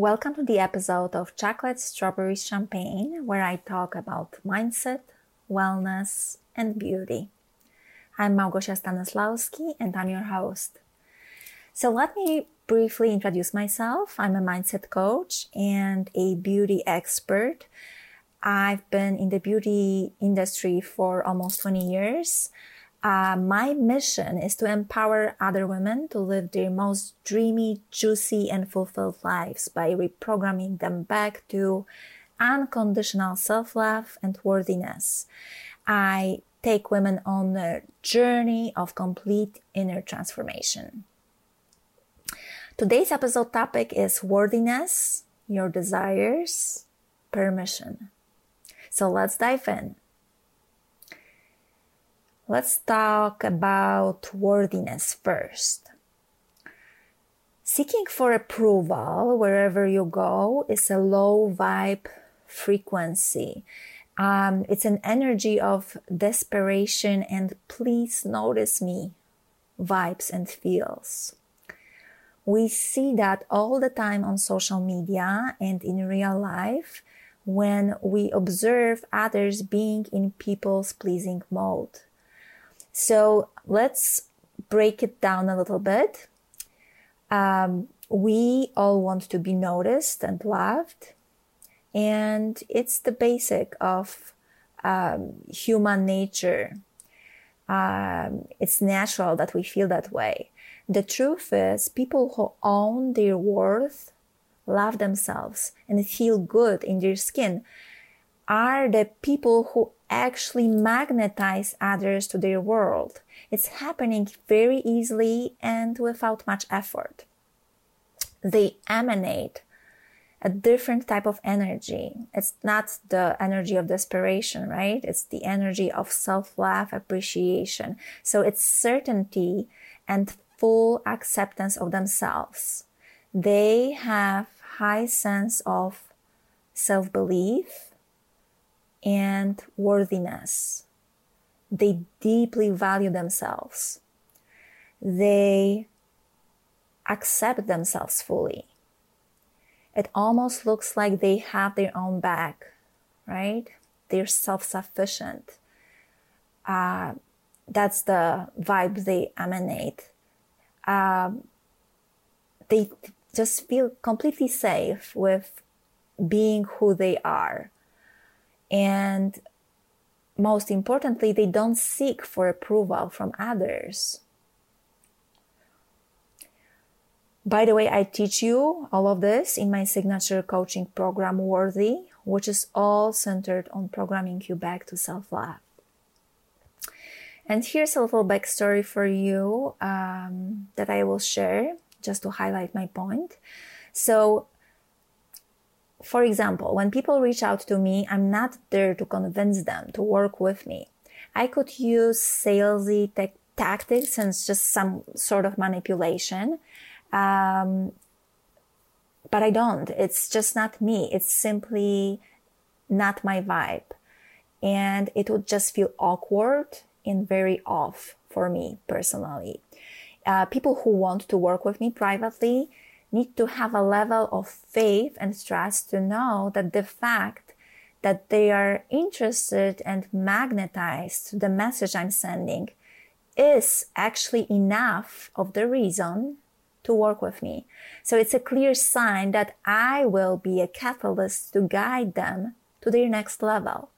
Welcome to the episode of Chocolate Strawberry Champagne, where I talk about mindset, wellness, and beauty. I'm Małgosia Stanislawski, and I'm your host. So let me briefly introduce myself. I'm a mindset coach and a beauty expert. I've been in the beauty industry for almost 20 years. Uh, my mission is to empower other women to live their most dreamy, juicy, and fulfilled lives by reprogramming them back to unconditional self love and worthiness. I take women on a journey of complete inner transformation. Today's episode topic is worthiness, your desires, permission. So let's dive in. Let's talk about worthiness first. Seeking for approval wherever you go is a low vibe frequency. Um, it's an energy of desperation and please notice me vibes and feels. We see that all the time on social media and in real life when we observe others being in people's pleasing mode. So let's break it down a little bit. Um, we all want to be noticed and loved, and it's the basic of um, human nature. Um, it's natural that we feel that way. The truth is, people who own their worth, love themselves, and feel good in their skin are the people who actually magnetize others to their world. It's happening very easily and without much effort. They emanate a different type of energy. It's not the energy of desperation, right? It's the energy of self-love, appreciation. So it's certainty and full acceptance of themselves. They have high sense of self-belief, and worthiness. They deeply value themselves. They accept themselves fully. It almost looks like they have their own back, right? They're self sufficient. Uh, that's the vibe they emanate. Um, they just feel completely safe with being who they are and most importantly, they don't seek for approval from others. By the way, I teach you all of this in my signature coaching program, Worthy, which is all centered on programming you back to self love. And here's a little backstory for you um, that I will share just to highlight my point. So, for example, when people reach out to me, I'm not there to convince them to work with me. I could use salesy te- tactics and just some sort of manipulation. Um, but I don't. It's just not me. It's simply not my vibe. And it would just feel awkward and very off for me personally. Uh, people who want to work with me privately, need to have a level of faith and trust to know that the fact that they are interested and magnetized to the message I'm sending is actually enough of the reason to work with me. So it's a clear sign that I will be a catalyst to guide them to their next level.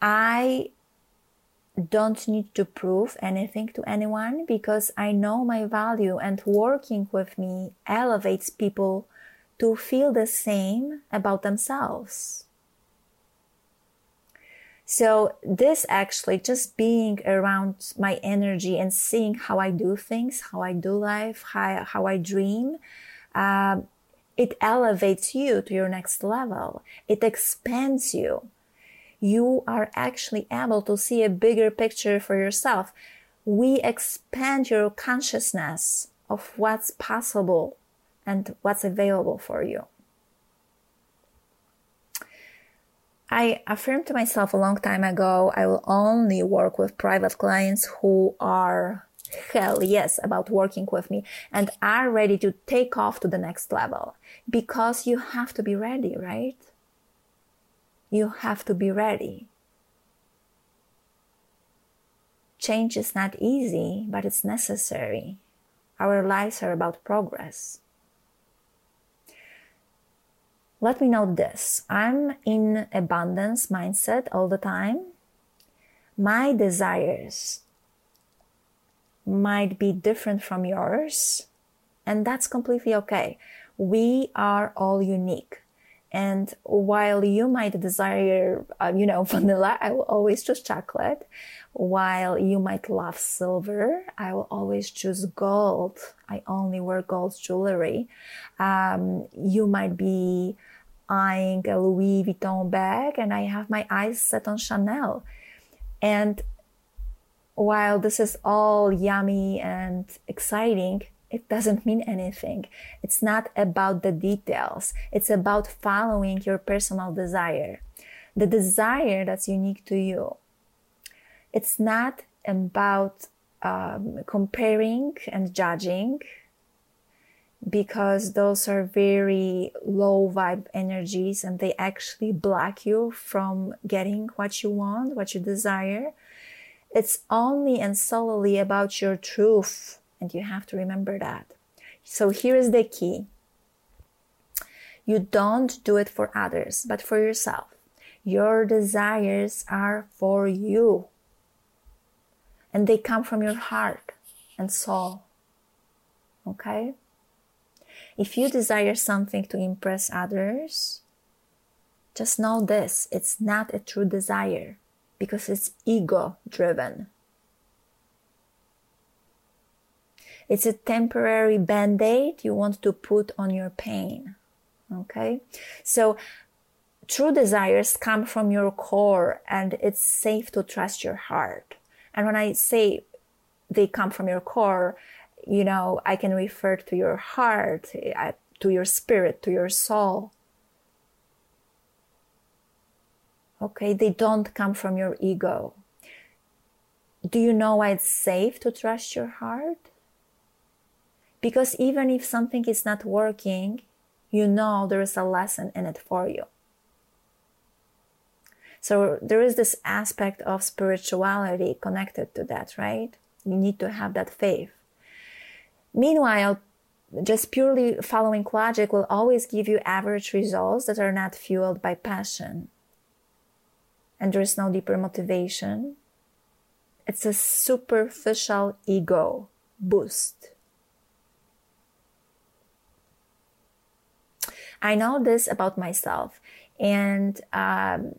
I don't need to prove anything to anyone because I know my value and working with me elevates people to feel the same about themselves. So this actually just being around my energy and seeing how I do things, how I do life, how, how I dream, um, it elevates you to your next level. It expands you you are actually able to see a bigger picture for yourself. We expand your consciousness of what's possible and what's available for you. I affirmed to myself a long time ago I will only work with private clients who are hell yes about working with me and are ready to take off to the next level because you have to be ready, right? You have to be ready. Change is not easy, but it's necessary. Our lives are about progress. Let me know this I'm in abundance mindset all the time. My desires might be different from yours, and that's completely okay. We are all unique. And while you might desire, uh, you know, vanilla, I will always choose chocolate. While you might love silver, I will always choose gold. I only wear gold jewelry. Um, you might be eyeing a Louis Vuitton bag, and I have my eyes set on Chanel. And while this is all yummy and exciting, it doesn't mean anything. It's not about the details. It's about following your personal desire. The desire that's unique to you. It's not about um, comparing and judging because those are very low vibe energies and they actually block you from getting what you want, what you desire. It's only and solely about your truth, and you have to remember that. So here is the key. You don't do it for others, but for yourself. Your desires are for you. And they come from your heart and soul. Okay? If you desire something to impress others, just know this it's not a true desire because it's ego driven. It's a temporary band aid you want to put on your pain. Okay? So, true desires come from your core and it's safe to trust your heart. And when I say they come from your core, you know, I can refer to your heart, to your spirit, to your soul. Okay, they don't come from your ego. Do you know why it's safe to trust your heart? Because even if something is not working, you know there is a lesson in it for you. So there is this aspect of spirituality connected to that, right? You need to have that faith. Meanwhile, just purely following logic will always give you average results that are not fueled by passion. And there is no deeper motivation. It's a superficial ego boost. I know this about myself, and um,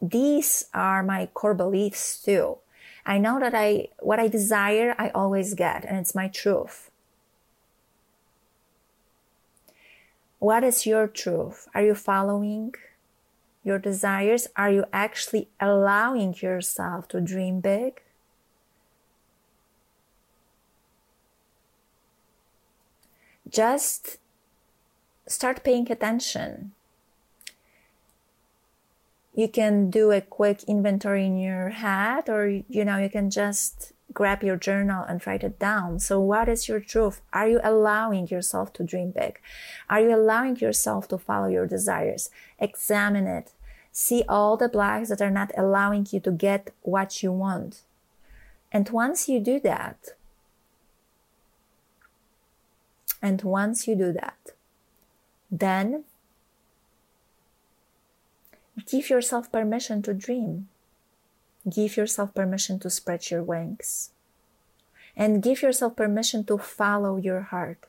these are my core beliefs too. I know that I, what I desire, I always get, and it's my truth. What is your truth? Are you following your desires? Are you actually allowing yourself to dream big? Just start paying attention. You can do a quick inventory in your head or you know you can just grab your journal and write it down. So what is your truth? Are you allowing yourself to dream big? Are you allowing yourself to follow your desires? Examine it. See all the blocks that are not allowing you to get what you want. And once you do that and once you do that then Give yourself permission to dream. Give yourself permission to spread your wings. And give yourself permission to follow your heart.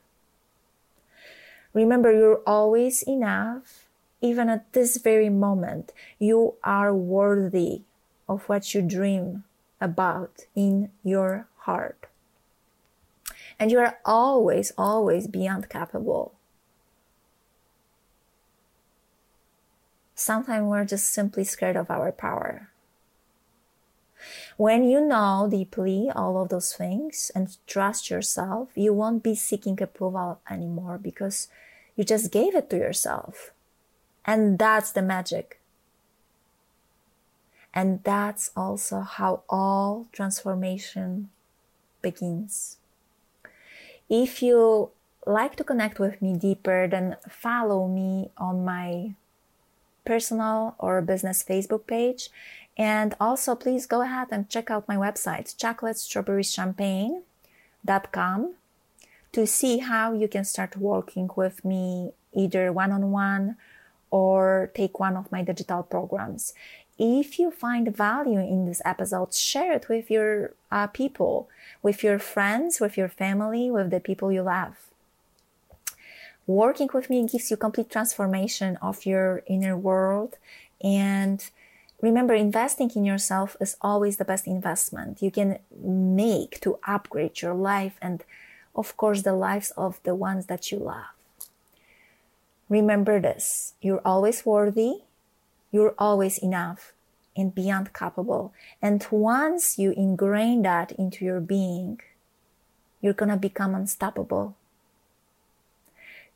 Remember, you're always enough. Even at this very moment, you are worthy of what you dream about in your heart. And you are always, always beyond capable sometimes we're just simply scared of our power. When you know deeply all of those things and trust yourself, you won't be seeking approval anymore because you just gave it to yourself. And that's the magic. And that's also how all transformation begins. If you like to connect with me deeper, then follow me on my personal or business Facebook page. And also, please go ahead and check out my website, chocolatestrawberrieschampagne.com, to see how you can start working with me either one on one or take one of my digital programs. If you find value in this episode, share it with your uh, people, with your friends, with your family, with the people you love. Working with me gives you complete transformation of your inner world. And remember, investing in yourself is always the best investment you can make to upgrade your life and, of course, the lives of the ones that you love. Remember this you're always worthy, you're always enough and beyond capable. And once you ingrain that into your being, you're gonna become unstoppable.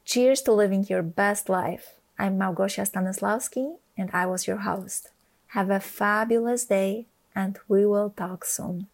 Cheers to living your best life. I'm Małgosia Stanislawski and I was your host. Have a fabulous day and we will talk soon.